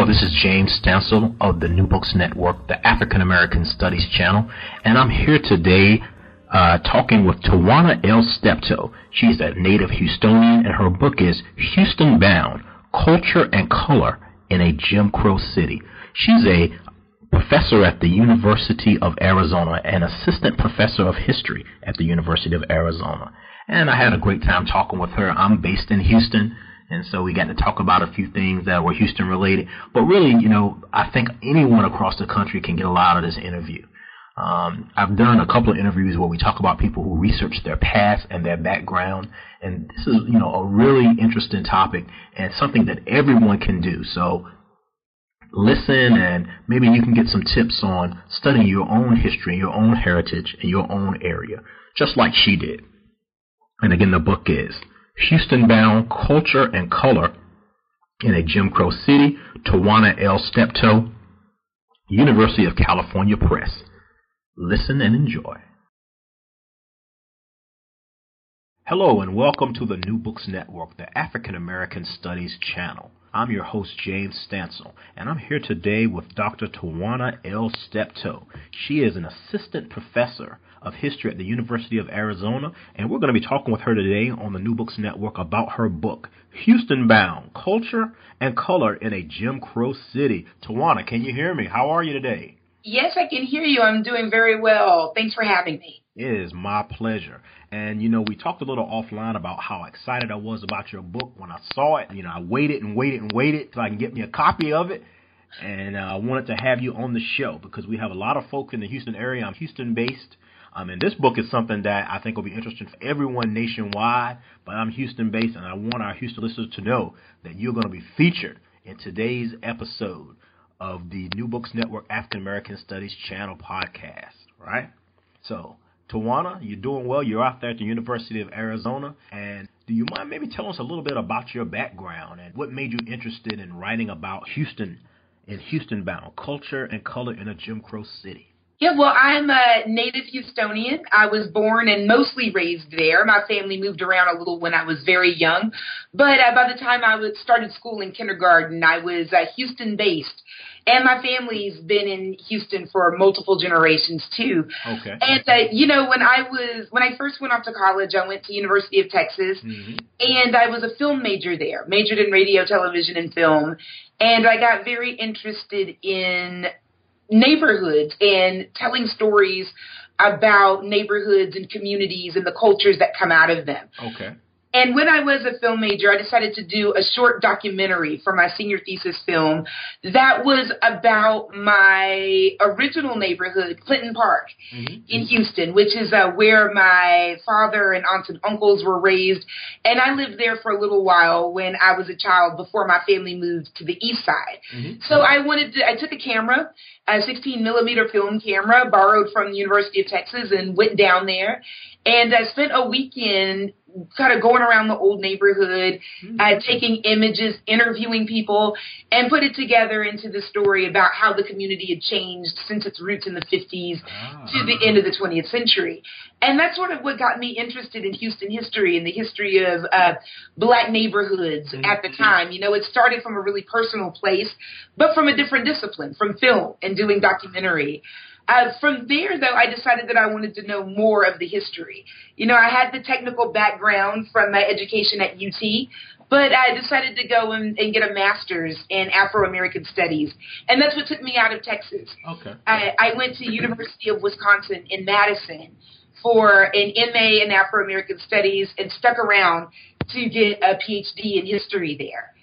Hello, this is James Stansel of the New Books Network, the African American Studies channel, and I'm here today uh, talking with Tawana L. Steptoe. She's a native Houstonian, and her book is Houston Bound Culture and Color in a Jim Crow City. She's a professor at the University of Arizona and assistant professor of history at the University of Arizona. And I had a great time talking with her. I'm based in Houston. And so we got to talk about a few things that were Houston related. But really, you know, I think anyone across the country can get a lot of this interview. Um, I've done a couple of interviews where we talk about people who research their past and their background, and this is, you know, a really interesting topic and something that everyone can do. So listen, and maybe you can get some tips on studying your own history, your own heritage, and your own area, just like she did. And again, the book is Houston bound culture and color in a Jim Crow city, Tawana L. Steptoe, University of California Press. Listen and enjoy. Hello and welcome to the New Books Network, the African American Studies channel. I'm your host, James Stansel, and I'm here today with Dr. Tawana L. Steptoe. She is an assistant professor of History at the University of Arizona, and we're going to be talking with her today on the New Books Network about her book, Houston Bound Culture and Color in a Jim Crow City. Tawana, can you hear me? How are you today? Yes, I can hear you. I'm doing very well. Thanks for having me. It is my pleasure. And you know, we talked a little offline about how excited I was about your book when I saw it. You know, I waited and waited and waited so I can get me a copy of it. And uh, I wanted to have you on the show because we have a lot of folk in the Houston area. I'm Houston based. Um, and this book is something that I think will be interesting for everyone nationwide. But I'm Houston based, and I want our Houston listeners to know that you're going to be featured in today's episode of the New Books Network African American Studies Channel podcast. Right? So, Tawana, you're doing well. You're out there at the University of Arizona, and do you mind maybe telling us a little bit about your background and what made you interested in writing about Houston and Houston bound culture and color in a Jim Crow city? Yeah, well, I'm a native Houstonian. I was born and mostly raised there. My family moved around a little when I was very young, but uh, by the time I was started school in kindergarten, I was uh, Houston based. And my family's been in Houston for multiple generations too. Okay. And uh, you know, when I was when I first went off to college, I went to University of Texas, mm-hmm. and I was a film major there, majored in radio, television, and film. And I got very interested in neighborhoods and telling stories about neighborhoods and communities and the cultures that come out of them. Okay. And when I was a film major, I decided to do a short documentary for my senior thesis film that was about my original neighborhood, Clinton Park mm-hmm. in Houston, which is uh, where my father and aunts and uncles were raised. And I lived there for a little while when I was a child before my family moved to the east side. Mm-hmm. So I wanted to, I took a camera, a 16 millimeter film camera borrowed from the University of Texas and went down there and I spent a weekend kind of going around the old neighborhood, mm-hmm. uh, taking images, interviewing people, and put it together into the story about how the community had changed since its roots in the 50s ah. to the end of the 20th century. And that's sort of what got me interested in Houston history and the history of uh, black neighborhoods mm-hmm. at the time. You know, it started from a really personal place, but from a different discipline, from film and doing documentary. Uh, from there, though, I decided that I wanted to know more of the history. You know, I had the technical background from my education at UT, but I decided to go and, and get a master's in Afro American Studies, and that's what took me out of Texas. Okay. I, I went to University of Wisconsin in Madison for an MA in Afro American Studies and stuck around to get a PhD in history there.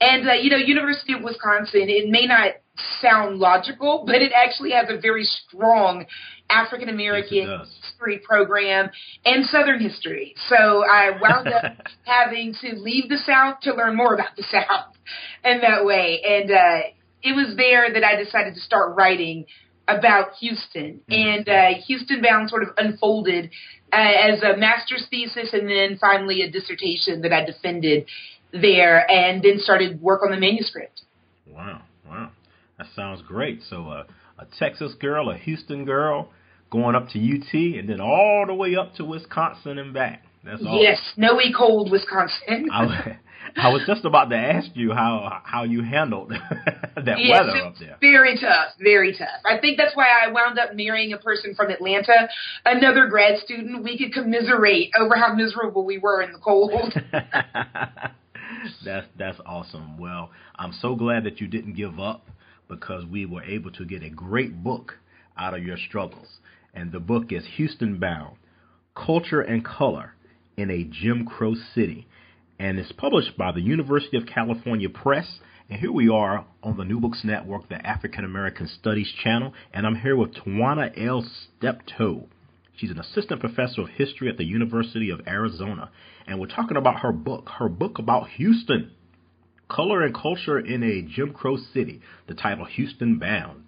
And, uh, you know, University of Wisconsin, it may not sound logical, but it actually has a very strong African American Yes, history program and Southern history. So I wound up having to leave the South to learn more about the South in that way. And uh, it was there that I decided to start writing about Houston. And uh, Houston Bound sort of unfolded uh, as a master's thesis and then finally a dissertation that I defended there and then started work on the manuscript. Wow, wow, that sounds great. So, uh, a Texas girl, a Houston girl, going up to UT, and then all the way up to Wisconsin and back. That's all. Yes, snowy, cold Wisconsin. I, I was just about to ask you how how you handled that Yes, weather up there. Very tough, very tough. I think that's why I wound up marrying a person from Atlanta, another grad student. We could commiserate over how miserable we were in the cold. that's that's awesome. Well, I'm so glad that you didn't give up because we were able to get a great book out of your struggles. And the book is Houston Bound: Culture and Color in a Jim Crow City, and it's published by the University of California Press. And here we are on the New Books Network, the African American Studies channel, and I'm here with Tawana L. Steptoe. She's an assistant professor of history at the University of Arizona, and we're talking about her book, her book about Houston, Color and Culture in a Jim Crow City, the title Houston Bound.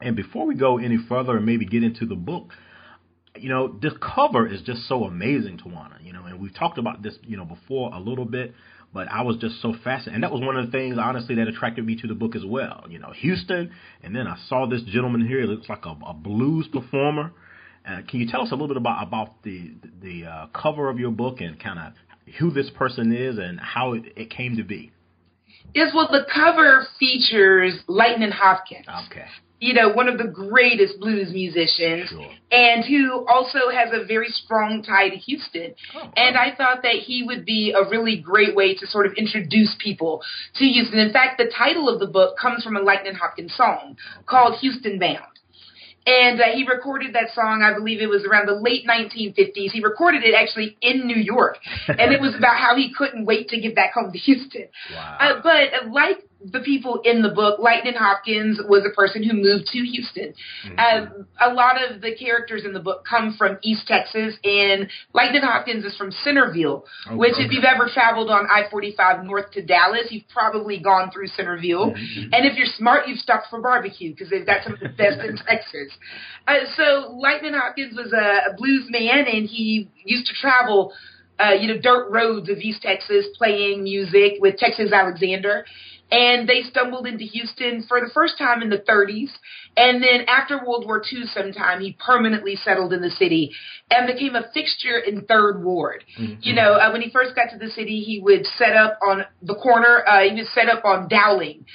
And before we go any further and maybe get into the book, you know, this cover is just so amazing, Tawana. You know, and we've talked about this, you know, before a little bit, but I was just so fascinated, and that was one of the things, honestly, that attracted me to the book as well. You know, Houston, and then I saw this gentleman here. It looks like a, a blues performer. Uh, can you tell us a little bit about about the the uh, cover of your book and kind of who this person is and how it, it came to be? Yes, well, the cover features Lightning Hopkins. Okay. you know, one of the greatest blues musicians, Sure. and who also has a very strong tie to Houston. Oh, And I thought that he would be a really great way to sort of introduce people to Houston. In fact, the title of the book comes from a Lightning Hopkins song called Houston Bound. And uh, he recorded that song, I believe it was around the late 1950s. He recorded it actually in New York. And it was about how he couldn't wait to get back home to Houston. Wow. Uh, but uh, like the people in the book, Lightning Hopkins was a person who moved to Houston. Uh, a lot of the characters in the book come from East Texas, and Lightning Hopkins is from Centerville, Okay. which, if you've ever traveled on I 45 north to Dallas, you've probably gone through Centerville. And if you're smart, you've stopped for barbecue because they've got some of the best in Texas. Uh, so Lightning Hopkins was a, a blues man, and he used to travel uh, you know, dirt roads of East Texas playing music with Texas Alexander. And they stumbled into Houston for the first time in the 30s. And then after World War II sometime, he permanently settled in the city and became a fixture in Third Ward. You know, uh, when he first got to the city, he would set up on the corner, uh, he would set up on Dowling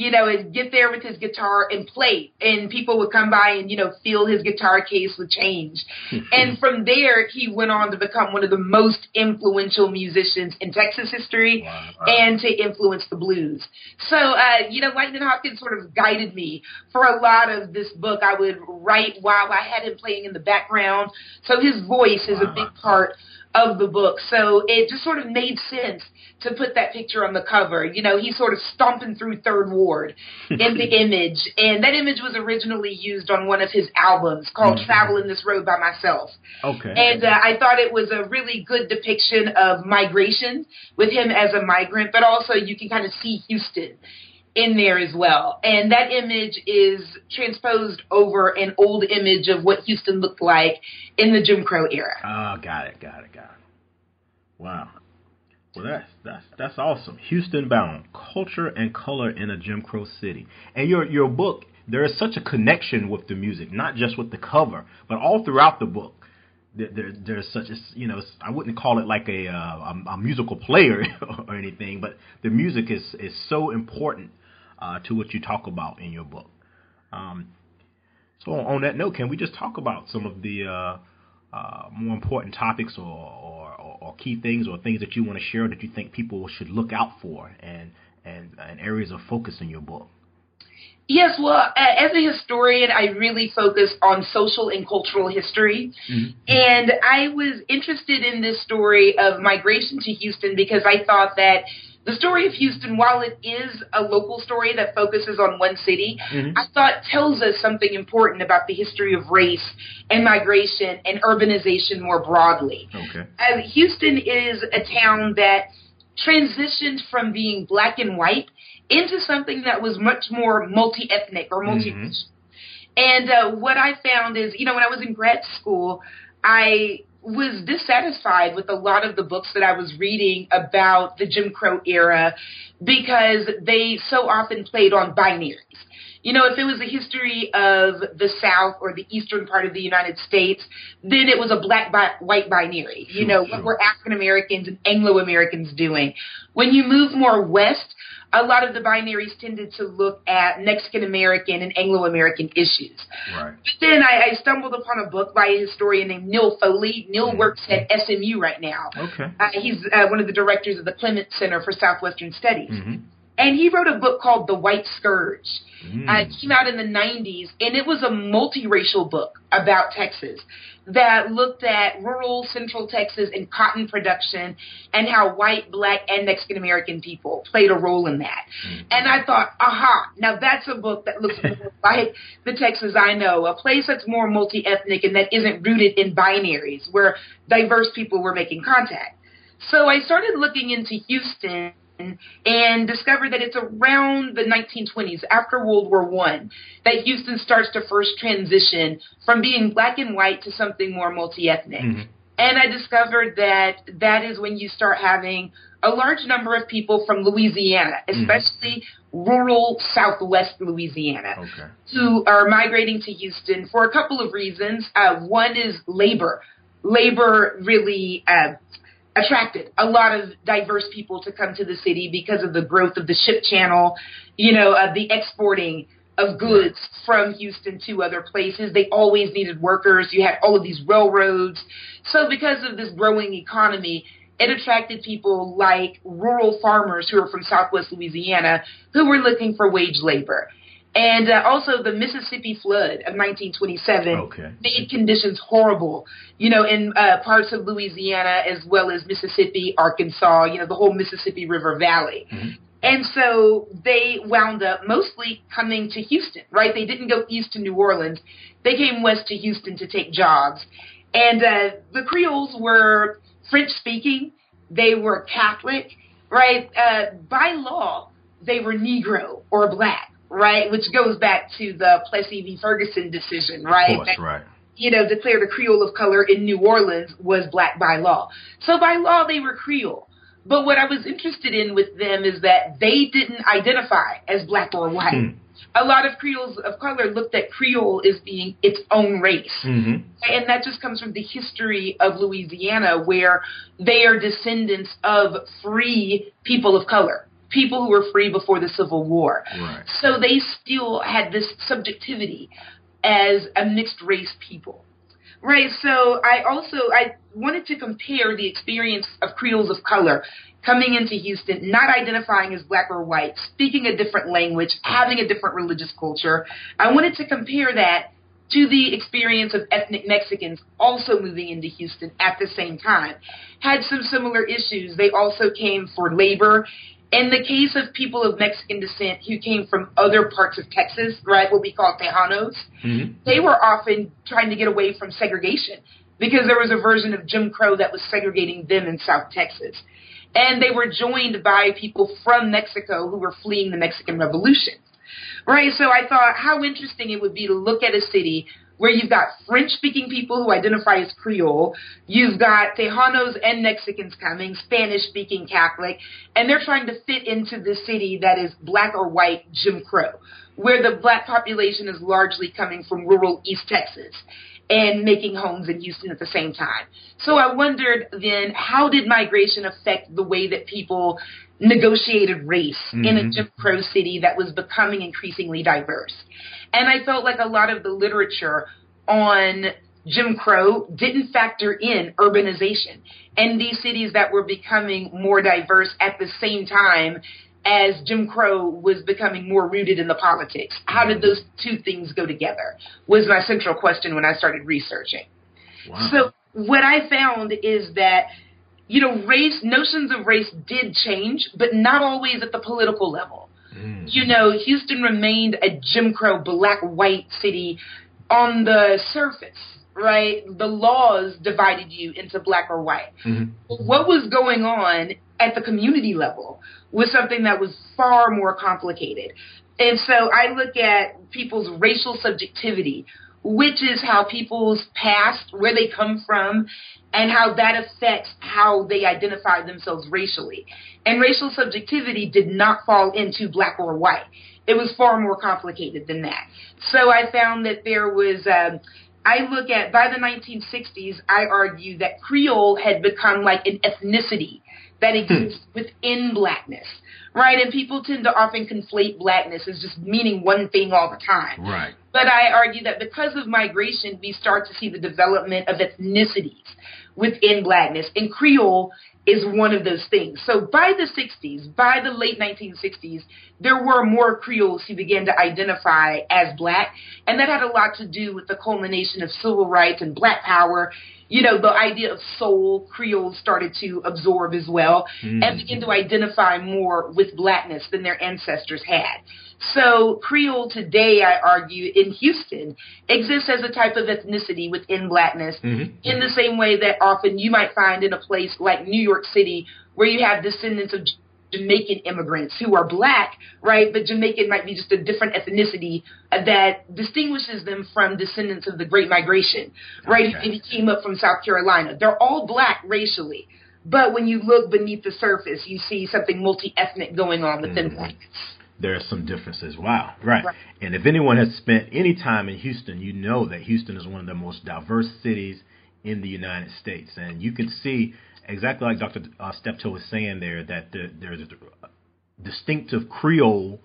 you know, and get there with his guitar and play. And people would come by and, you know, fill his guitar case with change. and from there, he went on to become one of the most influential musicians in Texas history Wow. and to influence the blues. So, uh, you know, Lightning Hopkins sort of guided me for a lot of this book. I would write while I had him playing in the background. So his voice is a big part of the book. So it just sort of made sense to put that picture on the cover. You know, he's sort of stomping through Third Ward in the image. And that image was originally used on one of his albums called Mhm. Traveling This Road by Myself. okay. And uh, I thought it was a really good depiction of migration with him as a migrant, but also you can kind of see Houston in there as well. And that image is transposed over an old image of what Houston looked like in the Jim Crow era. Oh, got it, got it, got it. Wow. Well, that's that's that's awesome. Houston Bound: Culture and Color in a Jim Crow City. And your your book, there is such a connection with the music, not just with the cover, but all throughout the book. There, there there's such a you know I wouldn't call it like a uh, a, a musical player or anything, but the music is is so important uh, to what you talk about in your book. Um, so on that note, can we just talk about some of the uh, uh, more important topics or, or, or, key things or things that you want to share that you think people should look out for and and, and areas of focus in your book? Yes, well, as a historian, I really focus on social and cultural history. And I was interested in this story of migration to Houston because I thought that the story of Houston, while it is a local story that focuses on one city, Mhm. I thought tells us something important about the history of race and migration and urbanization more broadly. Okay. Uh, Houston is a town that transitioned from being black and white into something that was much more multi-ethnic or multi. Mhm. And uh, what I found is, you know, when I was in grad school, I was dissatisfied with a lot of the books that I was reading about the Jim Crow era because they so often played on binaries. You know, if it was a history of the South or the eastern part of the United States, then it was a black bi- white binary. You know, what were African Americans and Anglo Americans doing? When you move more west, a lot of the binaries tended to look at Mexican American and Anglo American issues. Right. But then I, I stumbled upon a book by a historian named Neil Foley. Neil Mhm. works at SMU right now. Okay. Uh, he's uh, one of the directors of the Clement Center for Southwestern Studies. Mm-hmm. And he wrote a book called The White Scourge. Mm. Uh, it came out in the 90s, and it was a multiracial book about Texas that looked at rural central Texas and cotton production and how white, black, and Mexican American people played a role in that. Mhm. And I thought, aha, now that's a book that looks more like the Texas I know, a place that's more multi ethnic and that isn't rooted in binaries where diverse people were making contact. So I started looking into Houston and discovered that it's around the 1920s, after World War One, that Houston starts to first transition from being black and white to something more multi-ethnic. Mhm. And I discovered that that is when you start having a large number of people from Louisiana, especially rural southwest Louisiana, Okay. who are migrating to Houston for a couple of reasons. Uh, one is labor. Labor really uh, attracted a lot of diverse people to come to the city because of the growth of the ship channel, you know, uh, the exporting of goods from Houston to other places. They always needed workers. You had all of these railroads. So because of this growing economy, it attracted people like rural farmers who are from Southwest Louisiana who were looking for wage labor. And uh, also the Mississippi flood of 1927 Okay. made conditions horrible, you know, in uh, parts of Louisiana as well as Mississippi, Arkansas, you know, the whole Mississippi River Valley. Mhm. And so they wound up mostly coming to Houston, right? They didn't go east to New Orleans. They came west to Houston to take jobs. And uh, the Creoles were French speaking, they were Catholic, right? Uh, by law, they were Negro or black, right? Which goes back to the Plessy v. Ferguson decision, right? Of course, That, right. you know, declared a Creole of color in New Orleans was black by law. So by law, they were Creole. But what I was interested in with them is that they didn't identify as black or white. Hmm. A lot of Creoles of color looked at Creole as being its own race. Mm-hmm. And that just comes from the history of Louisiana, where they are descendants of free people of color, people who were free before the Civil War. Right. So they still had this subjectivity as a mixed race people. Right, so I also I wanted to compare the experience of Creoles of color coming into Houston, not identifying as black or white, speaking a different language, having a different religious culture. I wanted to compare that to the experience of ethnic Mexicans also moving into Houston at the same time. Had some similar issues. They also came for labor. In the case of people of Mexican descent who came from other parts of Texas, right, what we call Tejanos, Mm-hmm. they were often trying to get away from segregation because there was a version of Jim Crow that was segregating them in South Texas. And they were joined by people from Mexico who were fleeing the Mexican Revolution. Right, so I thought how interesting it would be to look at a city where you've got French speaking people who identify as Creole, you've got Tejanos and Mexicans coming, Spanish speaking Catholic, and they're trying to fit into this city that is black or white Jim Crow, where the black population is largely coming from rural East Texas and making homes in Houston at the same time. So I wondered then how did migration affect the way that people negotiated race in a Mhm. Jim Crow city that was becoming increasingly diverse? And I felt like a lot of the literature on Jim Crow didn't factor in urbanization and these cities that were becoming more diverse at the same time as Jim Crow was becoming more rooted in the politics. How did those two things go together? Was my central question when I started researching. Wow. So what I found is that you know, race notions of race did change, but not always at the political level. Mm. You know, Houston remained a Jim Crow black white city on the surface, right? The laws divided you into black or white. Mm-hmm. What was going on at the community level was something that was far more complicated. And so I look at people's racial subjectivity, which is how people's past, where they come from, and how that affects how they identify themselves racially. And racial subjectivity did not fall into black or white. It was far more complicated than that. So I found that there was, um, I look at, by the 1960s, I argue that Creole had become like an ethnicity that hmm. exists within blackness, right? And people tend to often conflate blackness as just meaning one thing all the time. Right. But I argue that because of migration, we start to see the development of ethnicities within blackness. And Creole is one of those things. So by the 60s, by the late 1960s, there were more Creoles who began to identify as black. And that had a lot to do with the culmination of civil rights and black power. You know, the idea of soul, Creoles started to absorb as well mm-hmm. and begin to identify more with blackness than their ancestors had. So Creole today, I argue, in Houston exists as a type of ethnicity within blackness mm-hmm. in the same way that often you might find in a place like New York City where you have descendants of Jamaican immigrants who are black, right? But Jamaican might be just a different ethnicity that distinguishes them from descendants of the Great Migration, right? Okay. Who came up from South Carolina. They're all black racially. But when you look beneath the surface, you see something multi ethnic going on within mm-hmm. blackness there are some differences. Wow, right. right. And if anyone has spent any time in Houston, you know that Houston is one of the most diverse cities in the United States, and you can see exactly like Dr. Uh, Steptoe was saying there that the, there's a distinctive Creole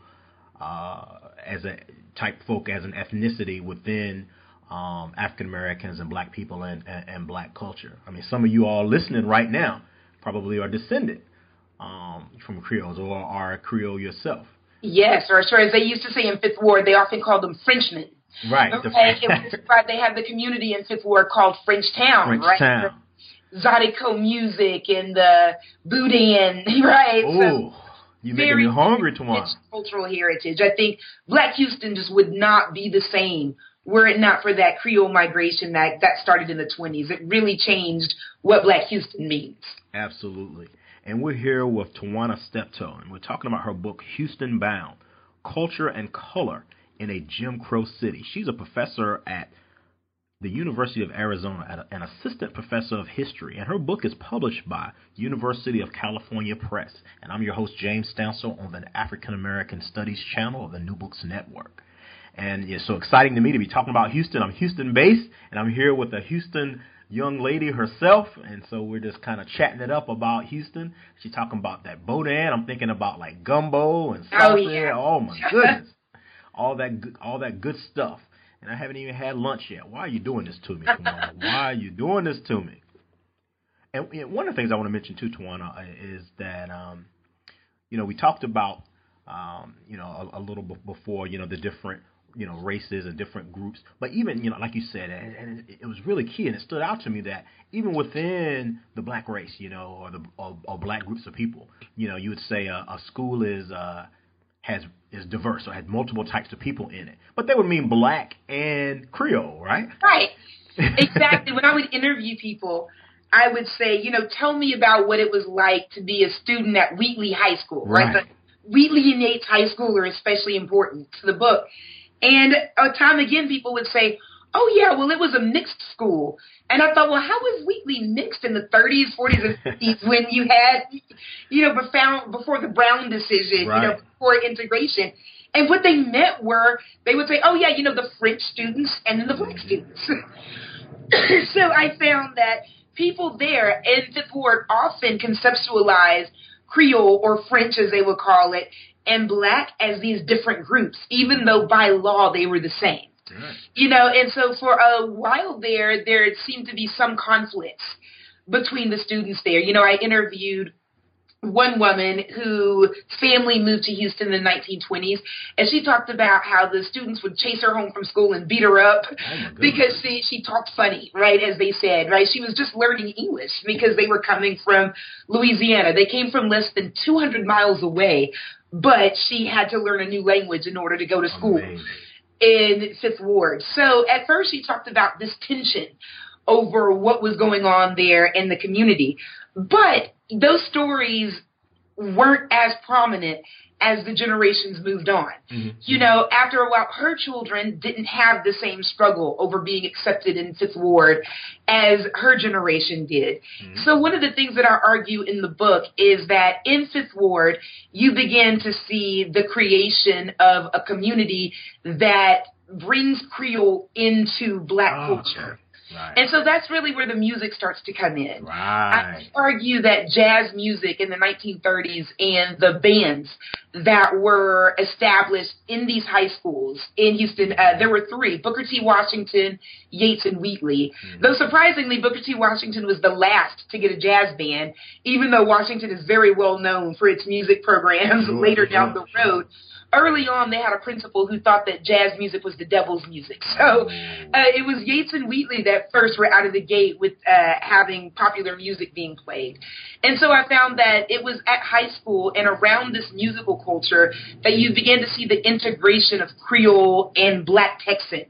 uh, as a type folk as an ethnicity within um, African Americans and Black people and, and, and Black culture. I mean, some of you all listening right now probably are descended um, from Creoles or are Creole yourself. Yes, or, as they used to say in Fifth Ward, they often called them Frenchmen. Right. Okay, right. They have the community in Fifth Ward called French Town, French right? Town. Zydeco music and the boudin, right? Oh, so you making me hungry, tomorrow. Cultural heritage. I think Black Houston just would not be the same were it not for that Creole migration that that started in the 20s. It really changed what Black Houston means. Absolutely. And we're here with Tawana Steptoe, and we're talking about her book, Houston Bound Culture and Color in a Jim Crow City. She's a professor at the University of Arizona, an assistant professor of history, and her book is published by University of California Press. And I'm your host, James Stansel, on the African American Studies channel of the New Books Network. And it's so exciting to me to be talking about Houston. I'm Houston based, and I'm here with a Houston young lady herself, and so we're just kind of chatting it up about Houston. She's talking about that boudin. I'm thinking about like gumbo and salsa. Oh, yeah. oh my goodness, all that good, all that good stuff. And I haven't even had lunch yet. Why are you doing this to me, Tawana? Why are you doing this to me? And, and one of the things I want to mention too, Tawana, is that um, you know we talked about um, you know a, a little before you know the different you know races and different groups. But even you know, like you said, and, and it, it was really key, and it stood out to me that even within the black race, you know, or the or, or black groups of people, you know, you would say a, a school is uh, has is diverse or has multiple types of people in it, but they would mean black and Creole, right? Right. Exactly. when I would interview people, I would say, you know, tell me about what it was like to be a student at Wheatley High School, right? right? The Wheatley and Yates High School are especially important to the book. And time again, people would say, oh yeah, well it was a mixed school. And I thought, well, how was Wheatley mixed in the 30s, 40s, and 50s when you had, you know, before, before the Brown decision, right. you know, before integration. And what they meant were they would say, oh yeah, you know, the French students and then the black mm-hmm. students. so I found that people there in Fifth Ward often conceptualize Creole or French as they would call it and black as these different groups, even though by law they were the same. Right. You know, and so for a while there, there seemed to be some conflicts between the students there. You know, I interviewed one woman who family moved to Houston in the 1920s, and she talked about how the students would chase her home from school and beat her up Oh, because she she talked funny, right? As they said, right? She was just learning English because they were coming from Louisiana. They came from less than 200 miles away, but she had to learn a new language in order to go to school Amazing. in Fifth Ward. So at first she talked about this tension over what was going on there in the community. But those stories weren't as prominent as the generations moved on. Mhm. You know, after a while, her children didn't have the same struggle over being accepted in Fifth Ward as her generation did. So one of the things that I argue in the book is that in Fifth Ward, you begin to see the creation of a community that brings Creole into black Oh, culture. Right. And so that's really where the music starts to come in. right. I argue that jazz music in the 1930s and the bands that were established in these high schools in Houston, uh, there were three Booker T. Washington, Yates, and Wheatley. Though surprisingly, Booker T. Washington was the last to get a jazz band, even though Washington is very well known for its music programs Sure, later sure, down the sure. Early on, they had a principal who thought that jazz music was the devil's music. So uh, it was Yates and Wheatley that first were out of the gate with uh, having popular music being played. And so I found that it was at high school and around this musical culture that you began to see the integration of Creole and Black Texan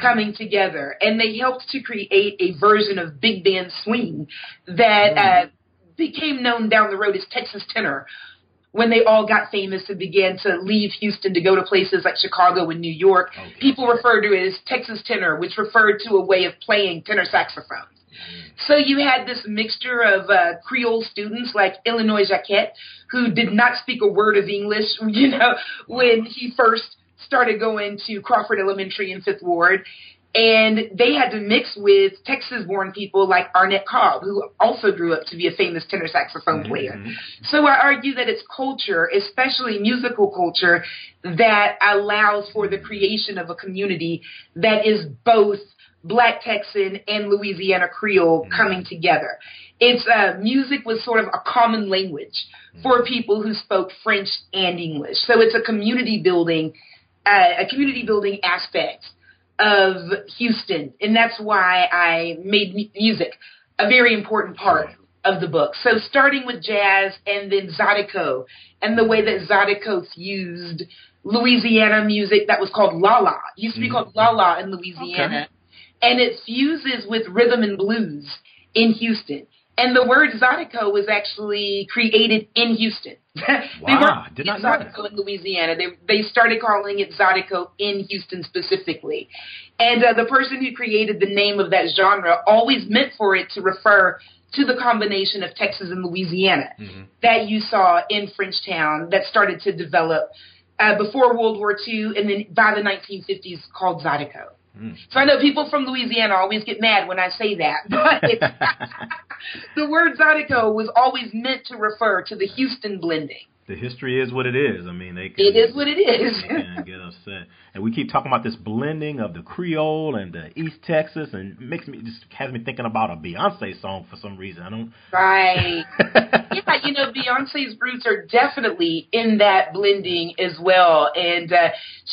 coming together. And they helped to create a version of big band swing that uh, became known down the road as Texas tenor when they all got famous and began to leave Houston to go to places like Chicago and New York. Okay. People referred to it as Texas tenor, which referred to a way of playing tenor saxophone. So you had this mixture of uh, Creole students like Illinois Jacquet, who did not speak a word of English, you know, when he first started going to Crawford Elementary in Fifth Ward. And they had to mix with Texas-born people like Arnett Cobb, who also grew up to be a famous tenor saxophone player. So I argue that it's culture, especially musical culture, that allows for the creation of a community that is both Black Texan and Louisiana Creole coming together. It's uh, music was sort of a common language for people who spoke French and English. So it's a community building, uh, a community building aspect of Houston, and that's why I made music a very important part of the book. So starting with jazz and then Zydeco and the way that Zydeco used Louisiana music that was called La La. It used to be mm-hmm. called La La in Louisiana. And it fuses with rhythm and blues in Houston. And the word Zydeco was actually created in Houston. they Wow, did not calling know it Zydeco in Louisiana. They they started calling it Zydeco in Houston specifically. And uh, the person who created the name of that genre always meant for it to refer to the combination of Texas and Louisiana that you saw in Frenchtown that started to develop uh, before World War II and then by the 1950s called Zydeco. Mm. So I know people from Louisiana always get mad when I say that, but the word Zydeco was always meant to refer to the Houston blending. The history is what it is. I mean, they can, It is what it is. can get upset, and we keep talking about this blending of the Creole and the East Texas, and it makes me just has me thinking about a Beyonce song for some reason. I don't. Right. yeah, you know, Beyonce's roots are definitely in that blending as well. And uh,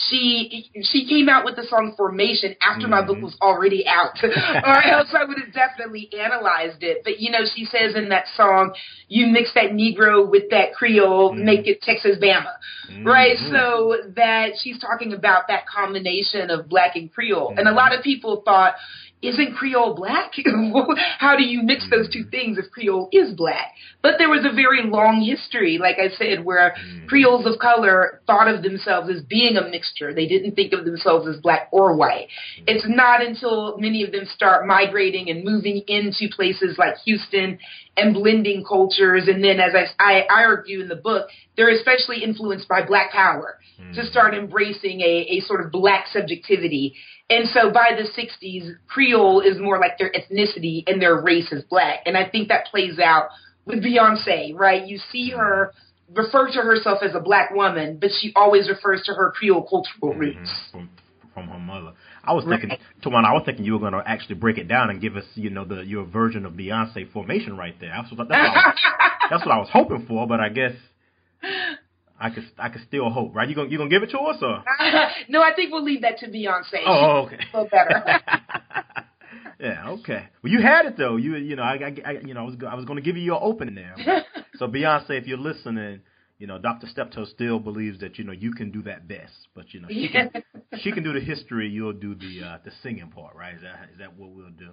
she she came out with the song Formation after my book was already out, or else I would have definitely analyzed it. But you know, she says in that song, "You mix that Negro with that Creole, make it Texas Bama." Right. Mm-hmm. So that she's talking about that combination of black and Creole, and a lot of people thought isn't Creole black? How do you mix those two things if Creole is black? But there was a very long history, like I said, where mm. Creoles of color thought of themselves as being a mixture. They didn't think of themselves as black or white. It's not until many of them start migrating and moving into places like Houston and blending cultures. And then, as I, I, I argue in the book, they're especially influenced by black power to hmm. start embracing a, a sort of black subjectivity. And so by the 60s, Creole is more like their ethnicity and their race is black. And I think that plays out with Beyonce, right? You see her refer to herself as a black woman, but she always refers to her Creole cultural hmm, roots. from from her mother. I was thinking, Right. Tawana, I was thinking you were going to actually break it down and give us, you know, the your version of Beyonce formation right there. Was like, that's all, that's what I was hoping for, but I guess I could I could still hope, right? You gonna you gonna give it to us or? no, I think we'll leave that to Beyonce. Oh, okay. A better. yeah, okay. Well, you had it though. You you know I, I, I you know I was I was gonna give you your opening there. so Beyonce, if you're listening, you know Dr. Steptoe still believes that you know you can do that best, but you know she can she can do the history, you'll do the uh, the singing part, right? Is that is that what we'll do?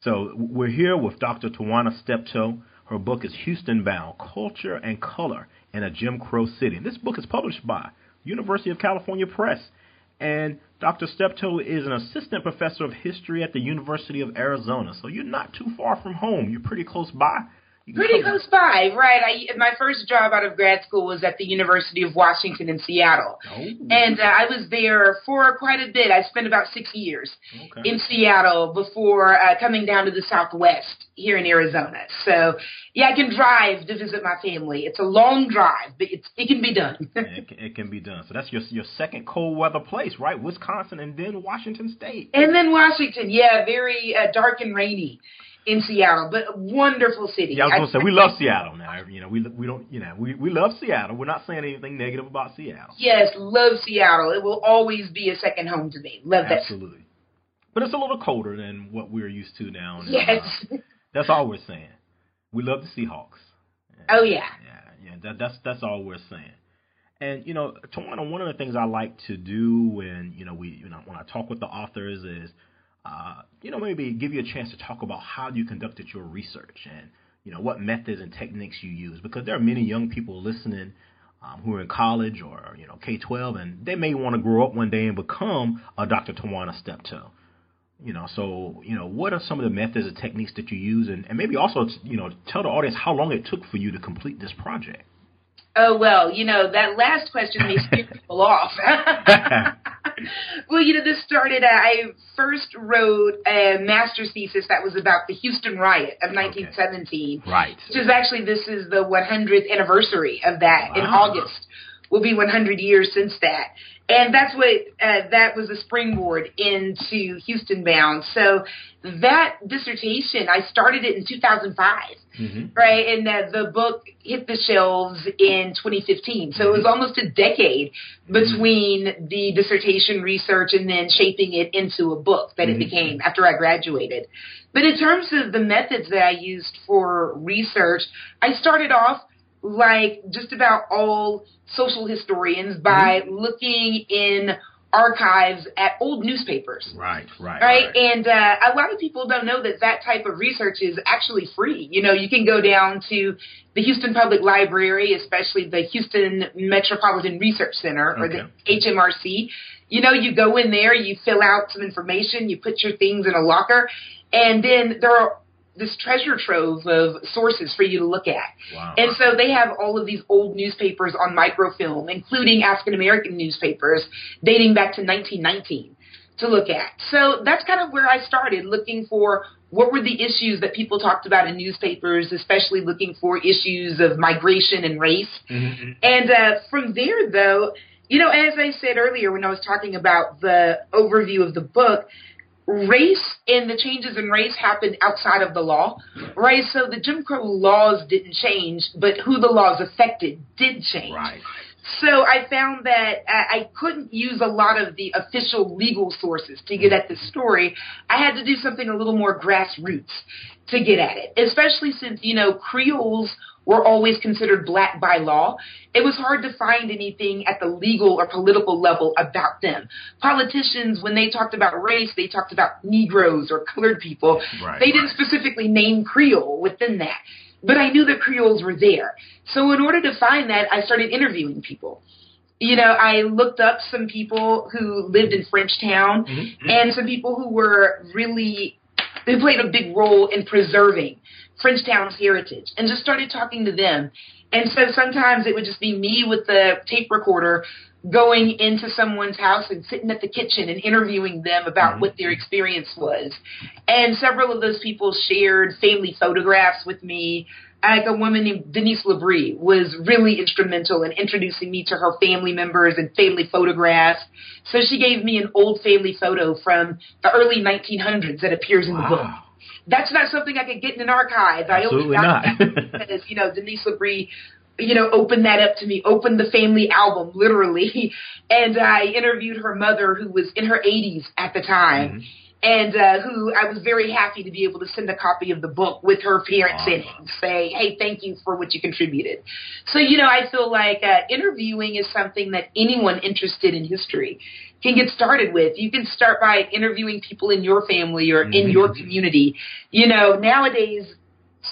So we're here with Dr. Tawana Steptoe. Her book is Houston Bound: Culture and Color in a Jim Crow City. And this book is published by University of California Press. And Dr. Steptoe is an assistant professor of history at the University of Arizona. So you're not too far from home. You're pretty close by. Pretty close by, right? I my first job out of grad school was at the University of Washington in Seattle, oh. and uh, I was there for quite a bit. I spent about six years okay. in Seattle before uh, coming down to the Southwest here in Arizona. So yeah, I can drive to visit my family. It's a long drive, but it's it can be done. it, can, it can be done. So that's your your second cold weather place, right? Wisconsin and then Washington State. And then Washington, yeah, very uh, dark and rainy in Seattle, but a wonderful city. Yeah, I was going to say we love Seattle now. You know, we we don't you know we we love Seattle. We're not saying anything negative about Seattle. Yes, love Seattle. It will always be a second home to me. Love that. Absolutely. But it's a little colder than what we're used to now. And, yes. Uh, that's all we're saying. We love the Seahawks. oh yeah. Yeah, yeah. That, that's that's all we're saying. And you know, Tawana, one of the things I like to do when you know we you know when I talk with the authors is uh, you know, maybe give you a chance to talk about how you conducted your research and, you know, what methods and techniques you use. Because there are many young people listening um, who are in college or, you know, K-12, and they may want to grow up one day and become a Dr. Tawana Steptoe. You know, so, you know, what are some of the methods and techniques that you use? And, and maybe also, you know, tell the audience how long it took for you to complete this project. Oh, well, you know, that last question may scare people off. well, you know, this started, uh, I first wrote a master's thesis that was about the Houston riot of 1917. Okay. Right. Which is actually, this is the 100th anniversary of that wow. in August. Will be 100 years since that and that's what uh, that was a springboard into Houston Bound. So that dissertation, I started it in 2005, mm-hmm. right? And uh, the book hit the shelves in 2015. So it was almost a decade between mm-hmm. the dissertation research and then shaping it into a book that it mm-hmm. became after I graduated. But in terms of the methods that I used for research, I started off like just about all social historians by mm-hmm. looking in archives at old newspapers. Right, right, right. Right, and uh, a lot of people don't know that that type of research is actually free. You know, you can go down to the Houston Public Library, especially the Houston Metropolitan Research Center or the HMRC. You know, you go in there, you fill out some information, you put your things in a locker, and then there are this treasure trove of sources for you to look at. Wow. And so they have all of these old newspapers on microfilm, including African American newspapers dating back to 1919 to look at. So that's kind of where I started looking for what were the issues that people talked about in newspapers, especially looking for issues of migration and race. Mm-hmm. And uh, from there, though, you know, as I said earlier when I was talking about the overview of the book, race and the changes in race happened outside of the law, right? So the Jim Crow laws didn't change, but who the laws affected did change. Right. So I found that I couldn't use a lot of the official legal sources to get at the story. I had to do something a little more grassroots to get at it, especially since, you know, Creoles were always considered black by law. It was hard to find anything at the legal or political level about them. Politicians, when they talked about race, they talked about Negroes or colored people. Right, they didn't specifically name Creole within that. But I knew that Creoles were there. So in order to find that, I started interviewing people you know, I looked up some people who lived in Frenchtown mm-hmm. and some people who were really, who played a big role in preserving Frenchtown's heritage and just started talking to them. And so sometimes it would just be me with the tape recorder going into someone's house and sitting at the kitchen and interviewing them about mm-hmm. what their experience was. And several of those people shared family photographs with me. Like a woman named Denise Labrie was really instrumental in introducing me to her family members and family photographs. So she gave me an old family photo from the early 1900s that appears in wow. the book. That's not something I could get in an archive. I Absolutely only not. because you know Denise Labrie you know, opened that up to me, opened the family album, literally. And I interviewed her mother, who was in her 80s at the time. Mm-hmm. And uh, who I was very happy to be able to send a copy of the book with her parents in it and say, hey, thank you for what you contributed. So, you know, I feel like uh, interviewing is something that anyone interested in history can get started with. You can start by interviewing people in your family or mm-hmm. in your community. You know, nowadays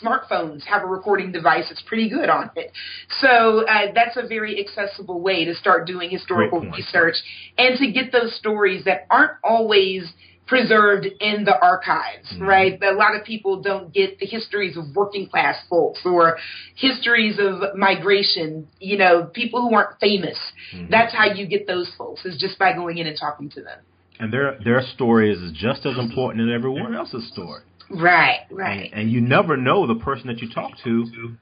smartphones have a recording device that's pretty good on it. So uh, that's a very accessible way to start doing historical research and to get those stories that aren't always preserved in the archives, mm-hmm. right? A lot of people don't get the histories of working class folks or histories of migration, you know, people who aren't famous. Mm-hmm. That's how you get those folks is just by going in and talking to them. And their their story is just as important as everyone else's story. Right, right. And, and, you never know the person that you talk to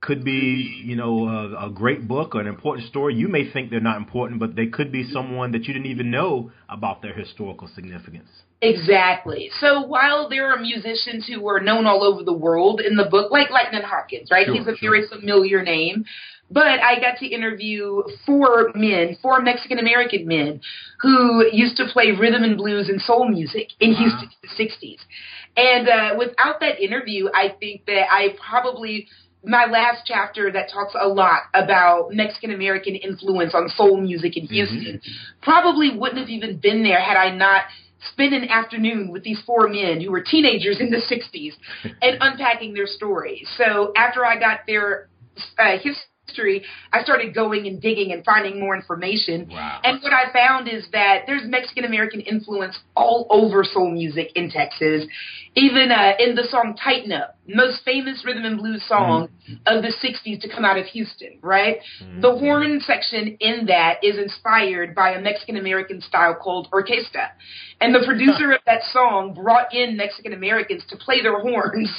could be, you know, a, a, great book or an important story. You may think they're not important, but they could be someone that you didn't even know about their historical significance. Exactly. So while there are musicians who are known all over the world in the book, like Lightnin' Hopkins, right? Sure, He's a sure. very familiar name. But I got to interview four men, four Mexican American men, who used to play rhythm and blues and soul music in Houston in the 60s. And uh, without that interview, I think that I probably my last chapter that talks a lot about Mexican American influence on soul music in mm-hmm. Houston mm-hmm. probably wouldn't have even been there had I not spent an afternoon with these four men who were teenagers in the 60s and unpacking their stories. So after I got their uh, history history, I started going and digging and finding more information. Wow. And what I found is that there's Mexican American influence all over soul music in Texas. Even uh, in the song Tighten Up, most famous rhythm and blues song mm-hmm. of the 60s to come out of Houston, right? Mm-hmm. The horn section in that is inspired by a Mexican American style called orquesta. And the producer of that song brought in Mexican Americans to play their horns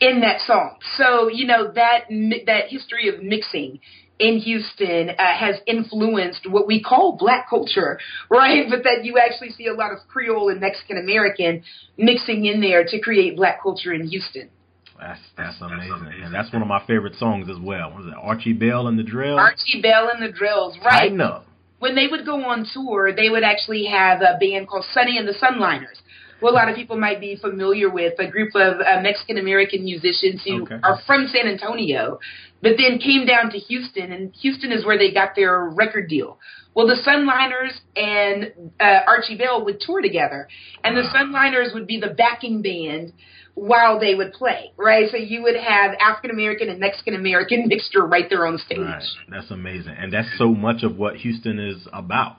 in that song. So, you know, that that history of mixing in Houston uh, has influenced what we call black culture, right? But that you actually see a lot of Creole and Mexican American mixing in there to create black culture in Houston. That's that's amazing, and that's one of my favorite songs as well. What is it Archie Bell and the Drells? Archie Bell and the Drells, right? I know. When they would go on tour, they would actually have a band called Sunny and the Sunliners who a lot of people might be familiar with, a group of uh, Mexican American musicians who okay. are from San Antonio, but then came down to Houston, and Houston is where they got their record deal. Well, the Sunliners and uh, Archie Bell would tour together, and the Sunliners would be the backing band while they would play, right? So you would have African American and Mexican American mixture right there on stage. Right. That's amazing, and that's so much of what Houston is about.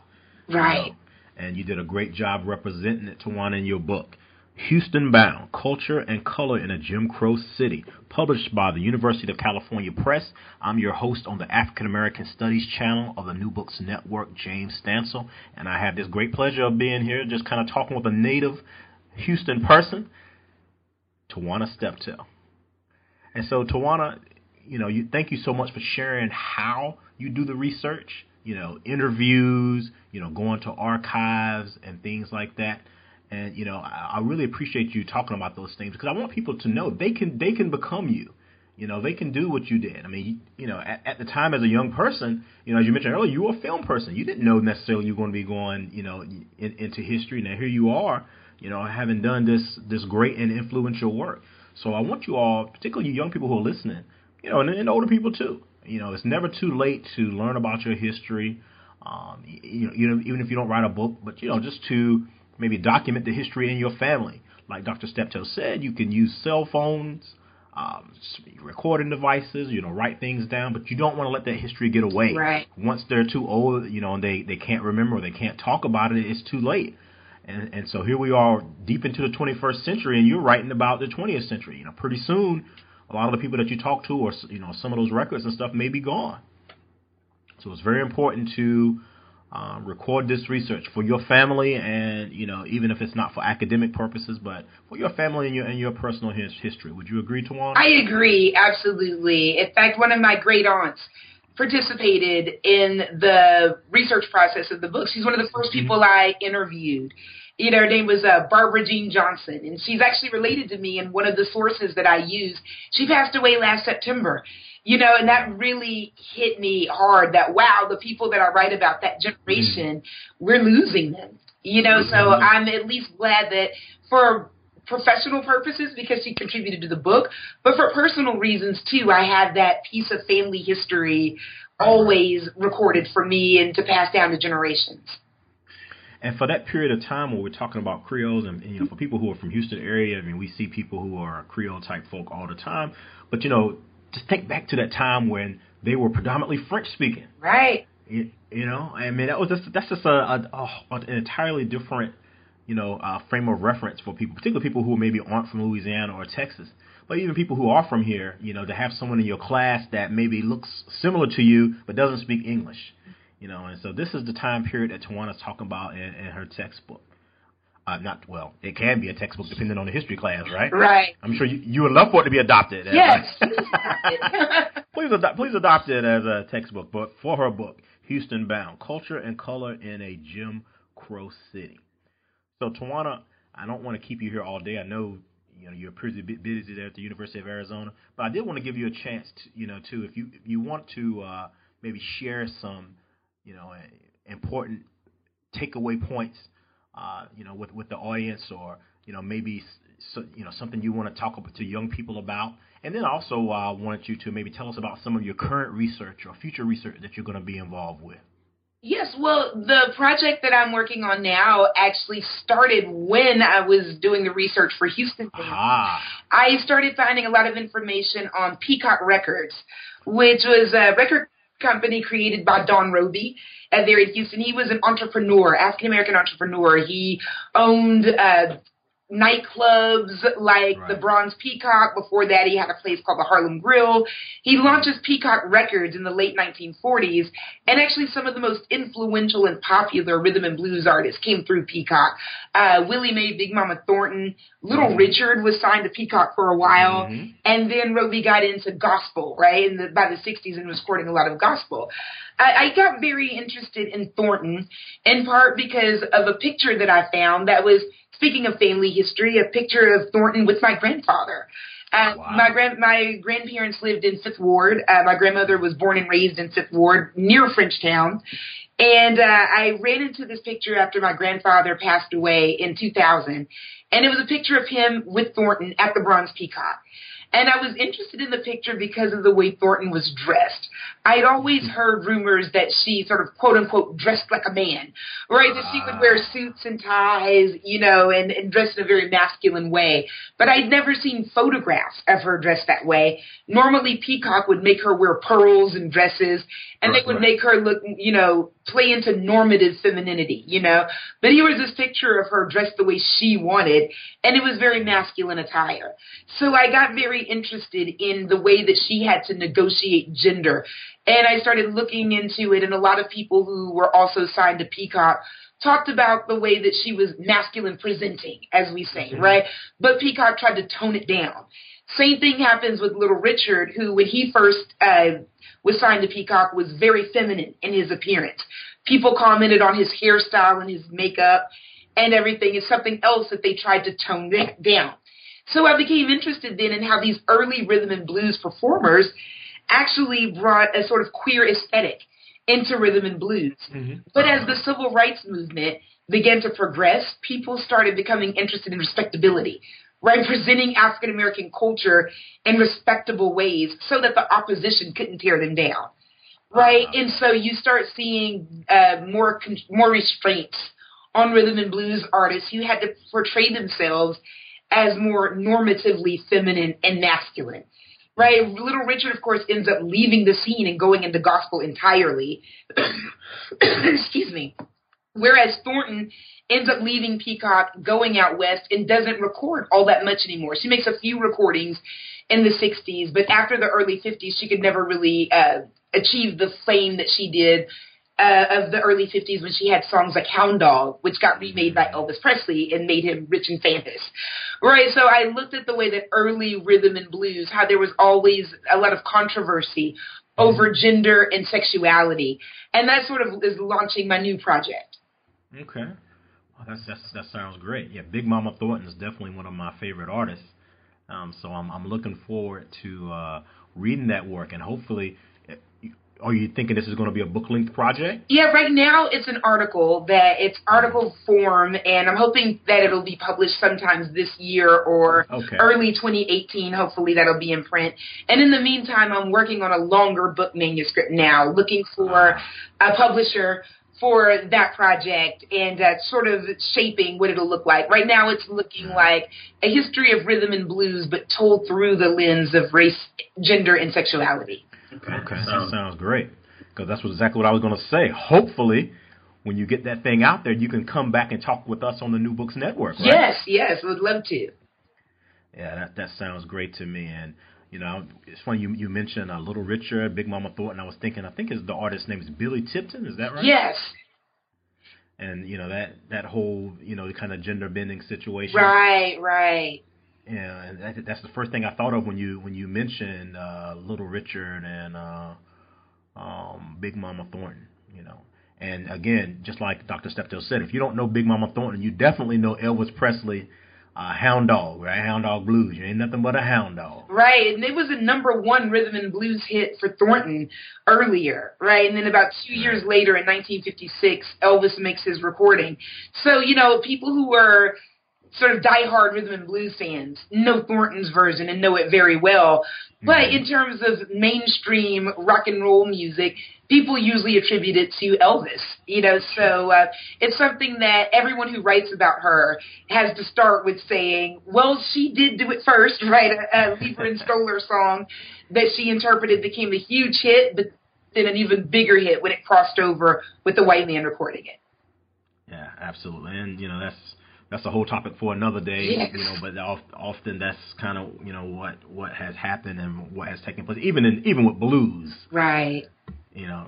Right. And you did a great job representing it, Tawana, in your book. Houston Bound Culture and Color in a Jim Crow City, published by the University of California Press. I'm your host on the African American Studies channel of the New Books Network, James Stansel, and I have this great pleasure of being here just kind of talking with a native Houston person, Tawana Steptoe. And so, Tawana, you know, you, thank you so much for sharing how you do the research you know, interviews, you know, going to archives and things like that. And you know, I, I really appreciate you talking about those things because I want people to know they can they can become you. You know, they can do what you did. I mean, you, you know, at, at the time as a young person, you know, as you mentioned earlier, you were a film person. You didn't know necessarily you were going to be going, you know, in, into history. Now here you are, you know, having done this this great and influential work. So I want you all, particularly you young people who are listening, you know, and, and older people too, you know, it's never too late to learn about your history. Um, you, you know, even if you don't write a book, but you know, just to maybe document the history in your family. Like Dr. Steptoe said, you can use cell phones, um, recording devices, you know, write things down, but you don't want to let that history get away. Right. Once they're too old, you know, and they, they can't remember or they can't talk about it, it's too late. And, and so here we are deep into the 21st century, and you're writing about the 20th century. You know, pretty soon a lot of the people that you talk to, or you know, some of those records and stuff may be gone. So it's very important to um, record this research for your family, and you know, even if it's not for academic purposes, but for your family and your and your personal his, history. Would you agree, Tawana? I agree absolutely. In fact, one of my great aunts participated in the research process of the book. She's one of the 1st mm-hmm. people I interviewed. You know, her name was uh, Barbara Jean Johnson, and she's actually related to me. And one of the sources that I use, she passed away last September. You know, and that really hit me hard. That wow, the people that I write about, that generation, mm-hmm. we're losing them. You know, so mm-hmm. I'm at least glad that for professional purposes because she contributed to the book, but for personal reasons too, I have that piece of family history always recorded for me and to pass down to generations. And for that period of time where we're talking about Creoles, and, and, you know, for people who are from Houston area, I mean, we see people who are Creole type folk all the time. But you know, just think back to that time when they were predominantly French speaking. Right. You, you, know, I mean, that was just that's just a, a, an entirely different, you know, uh, frame of reference for people, particularly people who maybe aren't from Louisiana or Texas but even people who are from here, you know, to have someone in your class that maybe looks similar to you but doesn't speak English, you know, and so this is the time period that Tawana's talking about in, in her textbook. Uh, not well, it can be a textbook depending on the history class, right? Right. I'm sure you, you would love for it to be adopted. Yes. please, adopt, please adopt it as a textbook, but for her book, Houston Bound: Culture and Color in a Jim Crow City. So Tawana, I don't want to keep you here all day. I know you know you're pretty busy there at the University of Arizona. But I did want to give you a chance, to, you know, to if you if you want to uh, maybe share some, you know, important takeaway points, uh, you know, with with the audience, or you know maybe so, you know something you want to talk to young people about. And then also uh, wanted you to maybe tell us about some of your current research or future research that you're going to be involved with. Yes, well, the project that I'm working on now actually started when I was doing the research for Houston. Ah. I started finding a lot of information on Peacock Records, which was a record company created by Don Robey uh, there in Houston. He was an entrepreneur, African American entrepreneur. He owned uh, nightclubs like right. the Bronze Peacock. Before that, he had a place called the Harlem Grill. He launches Peacock Records in the late 1940s, and actually some of the most influential and popular rhythm and blues artists came through Peacock. Uh, Willie Mae, Big Mama Thornton, Little mm-hmm. Richard was signed to Peacock for a while, mm-hmm. and then Robey got into gospel, right, in the, by the 60s and was recording a lot of gospel. I, I got very interested in Thornton, in part because of a picture that I found that was – speaking of family history, a picture of Thornton with my grandfather. Uh, wow. My grand my grandparents lived in Fifth Ward. Uh, my grandmother was born and raised in Fifth Ward near Frenchtown, and uh, I ran into this picture after my grandfather passed away in 2000, and it was a picture of him with Thornton at the Bronze Peacock. And I was interested in the picture because of the way Thornton was dressed. I had always heard rumors that she sort of quote unquote dressed like a man, right? That she would wear ah. suits and ties, you know, and, and dress in a very masculine way. But I'd never seen photographs of her dressed that way. Normally Peacock would make her wear pearls and dresses and they would make her look, you know, play into normative femininity, you know. But here was this picture of her dressed the way she wanted, and it was very masculine attire. So I got very interested in the way that she had to negotiate gender. And I started looking into it, and a lot of people who were also signed to Peacock talked about the way that she was masculine presenting, as we say, mm-hmm. right? But Peacock tried to tone it down. Same thing happens with Little Richard, who, when he first uh, was signed to Peacock, was very feminine in his appearance. People commented on his hairstyle and his makeup and everything. It's something else that they tried to tone down. So I became interested then in how these early rhythm and blues performers actually brought a sort of queer aesthetic into rhythm and blues. Mm-hmm. But as the civil rights movement began to progress, people started becoming interested in respectability right? Presenting African American culture in respectable ways so that the opposition couldn't tear them down, right? Uh-huh. And so you start seeing uh, more more restraints on rhythm and blues artists who had to portray themselves as more normatively feminine and masculine. Right, Little Richard, of course, ends up leaving the scene and going into gospel entirely. Excuse me. Whereas Thornton ends up leaving Peacock, going out west, and doesn't record all that much anymore. She makes a few recordings in the 60s, but after the early 50s, she could never really uh, achieve the fame that she did uh, of the early 50s when she had songs like Hound Dog, which got remade by Elvis Presley and made him rich and famous. Right, so I looked at the way that early rhythm and blues, how there was always a lot of controversy over gender and sexuality. And that sort of is launching my new project. Okay. Oh, that's, that's that sounds great. Yeah, Big Mama Thornton is definitely one of my favorite artists. Um, so I'm I'm looking forward to uh, reading that work, and hopefully are you thinking this is going to be a book length project? Yeah, right now it's an article that it's article form, and I'm hoping that it'll be published sometimes this year or okay. early 2018. Hopefully that'll be in print. And in the meantime, I'm working on a longer book manuscript now, looking for a publisher for that project and uh, sort of shaping what it'll look like. Right now, it's looking like a history of rhythm and blues, but told through the lens of race, gender, and sexuality. Okay, okay. that sounds great. Because that's what, exactly what I was going to say. Hopefully, when you get that thing out there, you can come back and talk with us on the New Books Network. Right? Yes, yes, would love to. Yeah, that that sounds great to me. And you know, it's funny you you mentioned uh, Little Richard, Big Mama Thornton. I was thinking, I think his the artist's name is Billy Tipton. Is that right? Yes. And you know that that whole you know kind of gender bending situation. Right, right. Yeah, and that, that's the first thing I thought of when you when you mentioned uh, Little Richard and uh, um, Big Mama Thornton. You know, and again, just like Dr. Steptoe said, if you don't know Big Mama Thornton, you definitely know Elvis Presley. Uh, hound dog, right? Hound dog blues. You ain't nothing but a hound dog. Right, and it was a number one rhythm and blues hit for Thornton earlier, right? And then about two years later, in 1956, Elvis makes his recording. So you know, people who were sort of diehard rhythm and blues fans know Thornton's version and know it very well. But mm-hmm. in terms of mainstream rock and roll music, people usually attribute it to Elvis. You know, so uh, it's something that everyone who writes about her has to start with saying, "Well, she did do it first, right?" A, a Leiber and Stoller song that she interpreted became a huge hit, but then an even bigger hit when it crossed over with the white man recording it. Yeah, absolutely, and you know that's that's a whole topic for another day. You know, but often that's kind of you know what what has happened and what has taken place, even in even with blues. Right. You know,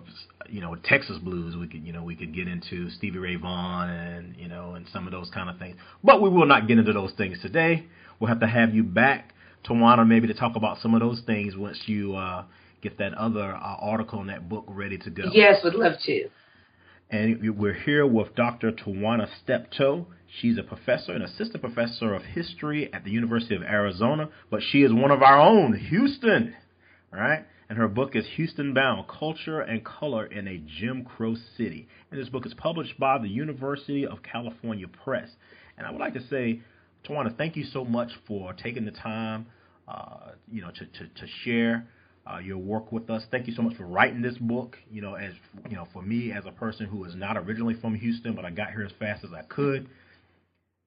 you know, Texas blues. We could you know we could get into Stevie Ray Vaughan and you know and some of those kind of things. But we will not get into those things today. We'll have to have you back, Tawana, maybe to talk about some of those things once you uh, get that other uh, article and that book ready to go. Yes, would love to. And we're here with Dr. Tawana Steptoe. She's a professor, an assistant professor of history at the University of Arizona, but she is one of our own, Houston, right? And her book is Houston Bound Culture and Color in a Jim Crow City. And this book is published by the University of California Press. And I would like to say, Tawana, thank you so much for taking the time, uh, you know, to, to, to share uh, your work with us. Thank you so much for writing this book. You know, as you know, for me as a person who is not originally from Houston, but I got here as fast as I could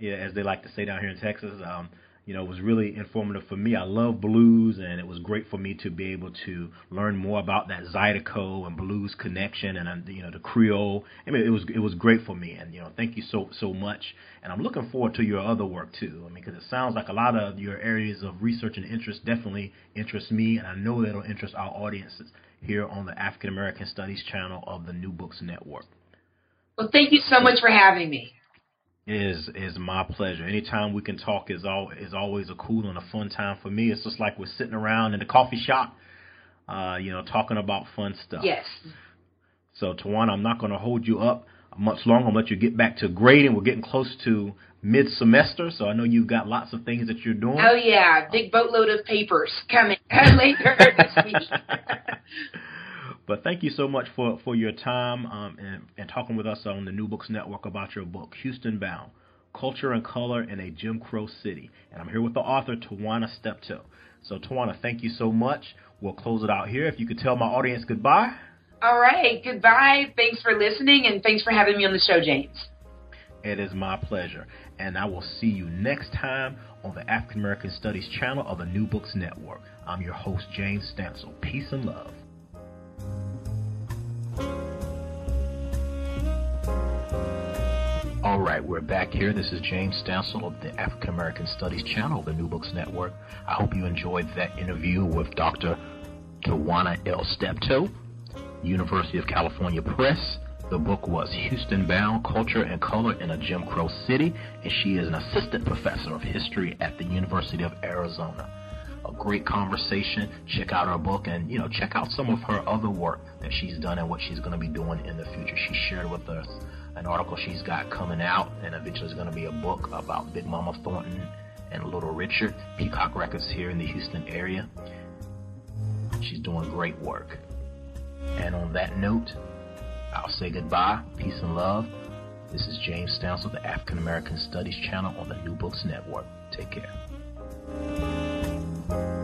yeah, as they like to say down here in Texas. Um, you know, was really informative for me. I love blues, and it was great for me to be able to learn more about that Zydeco and blues connection, and uh, you know, the Creole. I mean, it was it was great for me, and you know, thank you so so much. And I'm looking forward to your other work too. I mean, because it sounds like a lot of your areas of research and interest definitely interest me, and I know that'll interest our audiences here on the African American Studies channel of the New Books Network. Well, thank you so much for having me is is my pleasure. Anytime we can talk is all is always a cool and a fun time for me. It's just like we're sitting around in the coffee shop, uh, you know, talking about fun stuff. Yes. So Tawana, I'm not going to hold you up much longer. I'll let you get back to grading. We're getting close to mid semester, so I know you've got lots of things that you're doing. Oh yeah, big boatload of papers coming later this week. But thank you so much for, for your time um, and, and talking with us on the New Books Network about your book, Houston Bound Culture and Color in a Jim Crow City. And I'm here with the author, Tawana Steptoe. So, Tawana, thank you so much. We'll close it out here. If you could tell my audience goodbye. All right. Goodbye. Thanks for listening, and thanks for having me on the show, James. It is my pleasure. And I will see you next time on the African American Studies channel of the New Books Network. I'm your host, James Stansel. Peace and love. All right, we're back here. This is James Stansel of the African American Studies channel, the New Books Network. I hope you enjoyed that interview with Dr. Tawana L. Steptoe, University of California Press. The book was Houston Bound Culture and Color in a Jim Crow City, and she is an assistant professor of history at the University of Arizona. A great conversation. Check out her book and, you know, check out some of her other work that she's done and what she's going to be doing in the future. She shared with us an article she's got coming out, and eventually it's going to be a book about Big Mama Thornton and Little Richard. Peacock Records here in the Houston area. She's doing great work. And on that note, I'll say goodbye. Peace and love. This is James Stansel, the African American Studies channel on the New Books Network. Take care. Bye.